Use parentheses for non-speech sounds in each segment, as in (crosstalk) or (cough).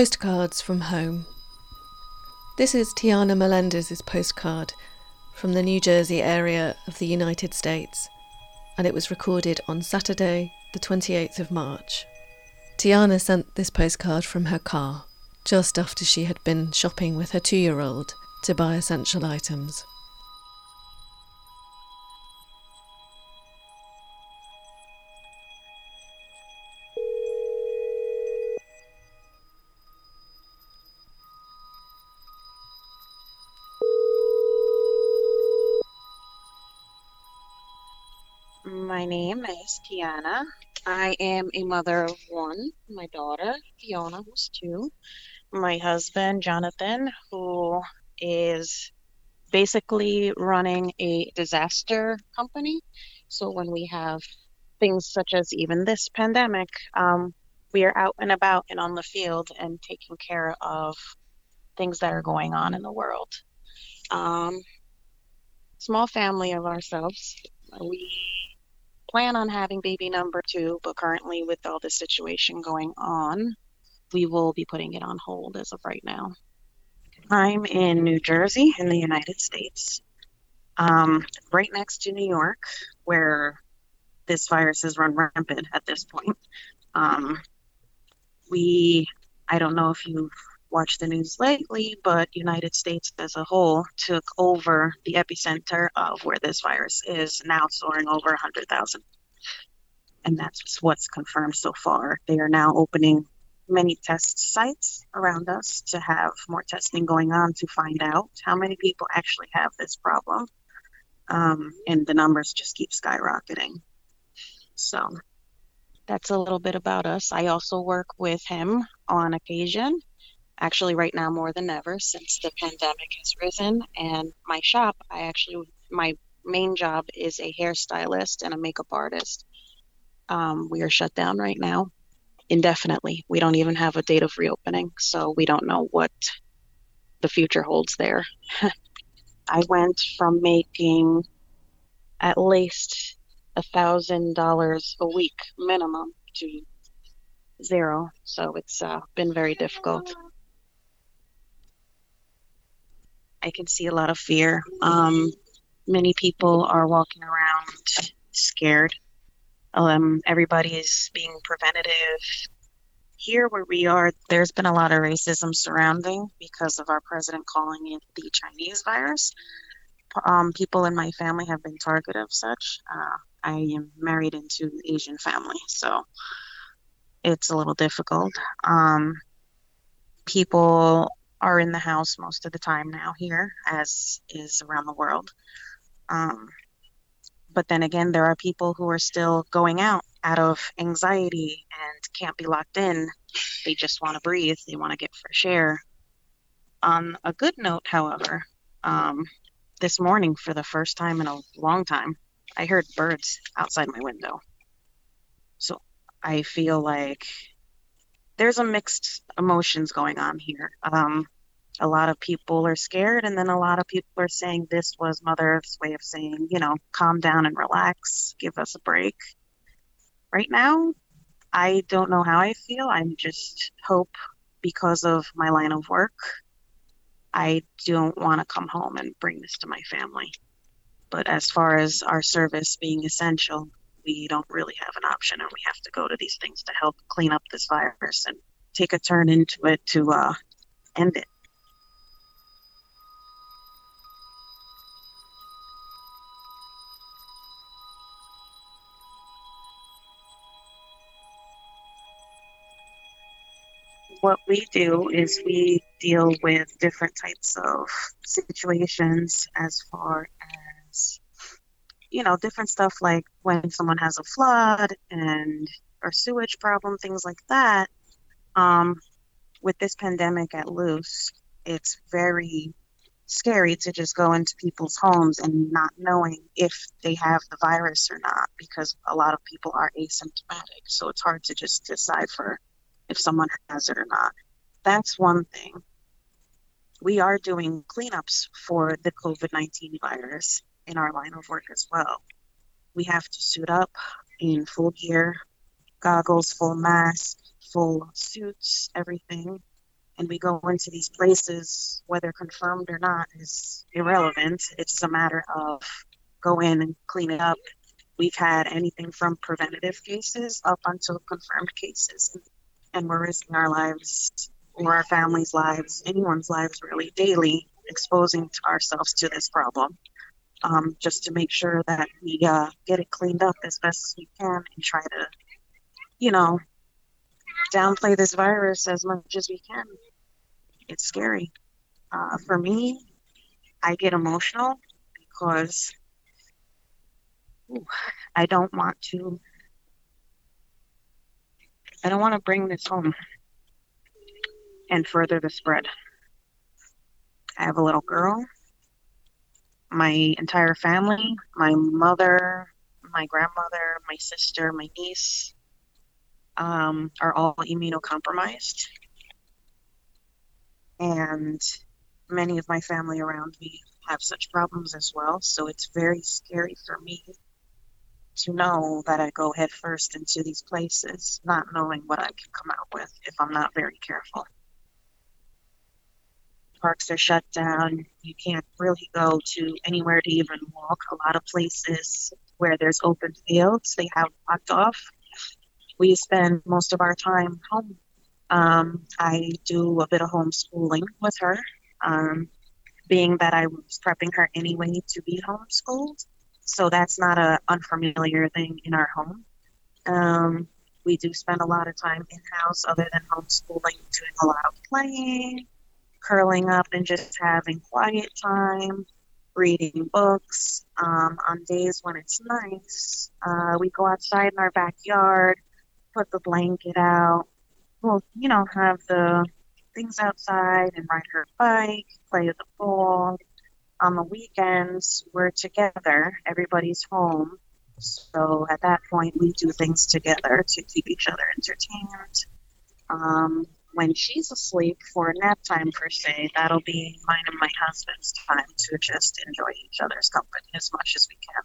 Postcards from Home. This is Tiana Melendez's postcard from the New Jersey area of the United States, and it was recorded on Saturday, the 28th of March. Tiana sent this postcard from her car just after she had been shopping with her two year old to buy essential items. My name is Tiana. I am a mother of one, my daughter, Fiona, who's two, my husband, Jonathan, who is basically running a disaster company. So when we have things such as even this pandemic, um, we are out and about and on the field and taking care of things that are going on in the world. Um, small family of ourselves. We plan on having baby number two, but currently, with all the situation going on, we will be putting it on hold as of right now. I'm in New Jersey in the United States, um, right next to New York, where this virus has run rampant at this point. Um, we, I don't know if you've watched the news lately, but United States as a whole took over the epicenter of where this virus is now soaring over 100,000. And that's what's confirmed so far. They are now opening many test sites around us to have more testing going on to find out how many people actually have this problem. Um, and the numbers just keep skyrocketing. So that's a little bit about us. I also work with him on occasion, actually, right now more than ever since the pandemic has risen. And my shop, I actually, my main job is a hairstylist and a makeup artist. Um, we are shut down right now indefinitely. We don't even have a date of reopening, so we don't know what the future holds there. (laughs) I went from making at least a thousand dollars a week minimum to zero, so it's uh, been very difficult. I can see a lot of fear. Um, many people are walking around scared um, everybody is being preventative. Here, where we are, there's been a lot of racism surrounding because of our president calling it the Chinese virus. Um, people in my family have been targeted of such. Uh, I am married into an Asian family, so it's a little difficult. Um, people are in the house most of the time now here, as is around the world. Um, but then again, there are people who are still going out out of anxiety and can't be locked in. They just want to breathe, they want to get fresh air. On a good note, however, um, this morning, for the first time in a long time, I heard birds outside my window. So I feel like there's a mixed emotions going on here. Um, a lot of people are scared, and then a lot of people are saying this was Mother Earth's way of saying, you know, calm down and relax, give us a break. Right now, I don't know how I feel. I'm just hope because of my line of work. I don't want to come home and bring this to my family. But as far as our service being essential, we don't really have an option, and we have to go to these things to help clean up this virus and take a turn into it to uh, end it. what we do is we deal with different types of situations as far as you know different stuff like when someone has a flood and or sewage problem things like that um, with this pandemic at loose it's very scary to just go into people's homes and not knowing if they have the virus or not because a lot of people are asymptomatic so it's hard to just decipher if someone has it or not. That's one thing. We are doing cleanups for the COVID 19 virus in our line of work as well. We have to suit up in full gear, goggles, full mask, full suits, everything. and we go into these places, whether confirmed or not, is irrelevant. It's a matter of go in and clean it up. We've had anything from preventative cases up until confirmed cases, and we're risking our lives or our families' lives, anyone's lives really daily, exposing ourselves to this problem. Um, just to make sure that we uh, get it cleaned up as best as we can and try to, you know, downplay this virus as much as we can. It's scary. Uh, for me, I get emotional because ooh, I don't want to. I don't want to bring this home and further the spread. I have a little girl. My entire family, my mother, my grandmother, my sister, my niece, um, are all immunocompromised. And many of my family around me have such problems as well. So it's very scary for me to know that I go headfirst into these places, not knowing what I can come out with if I'm not very careful. Parks are shut down. You can't really go to anywhere to even walk. A lot of places where there's open fields, they have blocked off. We spend most of our time home um, I do a bit of homeschooling with her, um, being that I was prepping her anyway to be homeschooled. So that's not an unfamiliar thing in our home. Um, we do spend a lot of time in house other than homeschooling, doing a lot of playing, curling up and just having quiet time, reading books. Um, on days when it's nice, uh, we go outside in our backyard, put the blanket out, we'll, you know, have the things outside and ride her bike, play with the ball. On the weekends, we're together. Everybody's home. So at that point, we do things together to keep each other entertained. Um, when she's asleep for nap time, per se, that'll be mine and my husband's time to just enjoy each other's company as much as we can.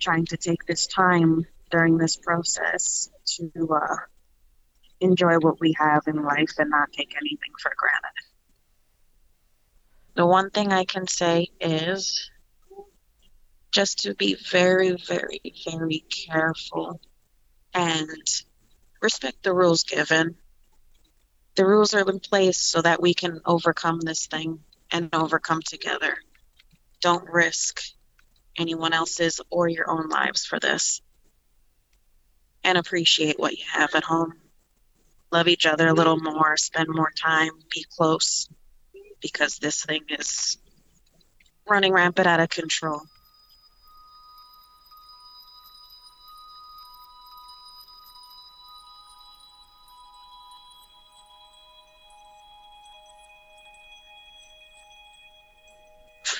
Trying to take this time during this process to uh, enjoy what we have in life and not take anything for granted. The one thing I can say is just to be very, very, very careful and respect the rules given. The rules are in place so that we can overcome this thing and overcome together. Don't risk anyone else's or your own lives for this. And appreciate what you have at home love each other a little more, spend more time, be close, because this thing is running rampant out of control.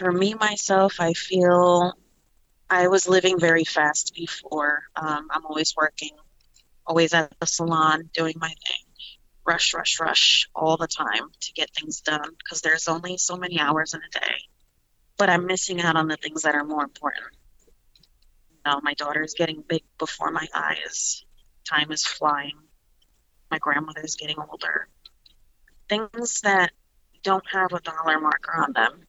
For me, myself, I feel I was living very fast before. Um, I'm always working always at the salon doing my thing. Rush, rush, rush all the time to get things done because there's only so many hours in a day. But I'm missing out on the things that are more important. You know, my daughter is getting big before my eyes. Time is flying. My grandmother is getting older. Things that don't have a dollar marker on them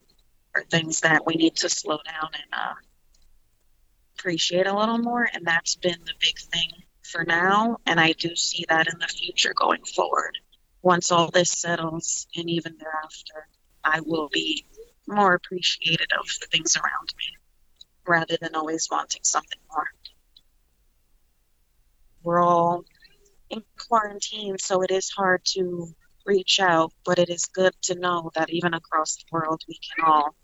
are things that we need to slow down and uh, appreciate a little more. And that's been the big thing for now, and I do see that in the future going forward. Once all this settles, and even thereafter, I will be more appreciated of the things around me rather than always wanting something more. We're all in quarantine, so it is hard to reach out, but it is good to know that even across the world, we can all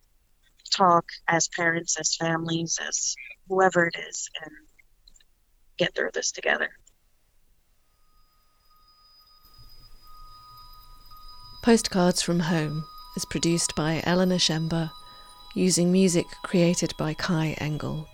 talk as parents, as families, as whoever it is, and get through this together. Postcards from Home is produced by Eleanor Shember using music created by Kai Engel.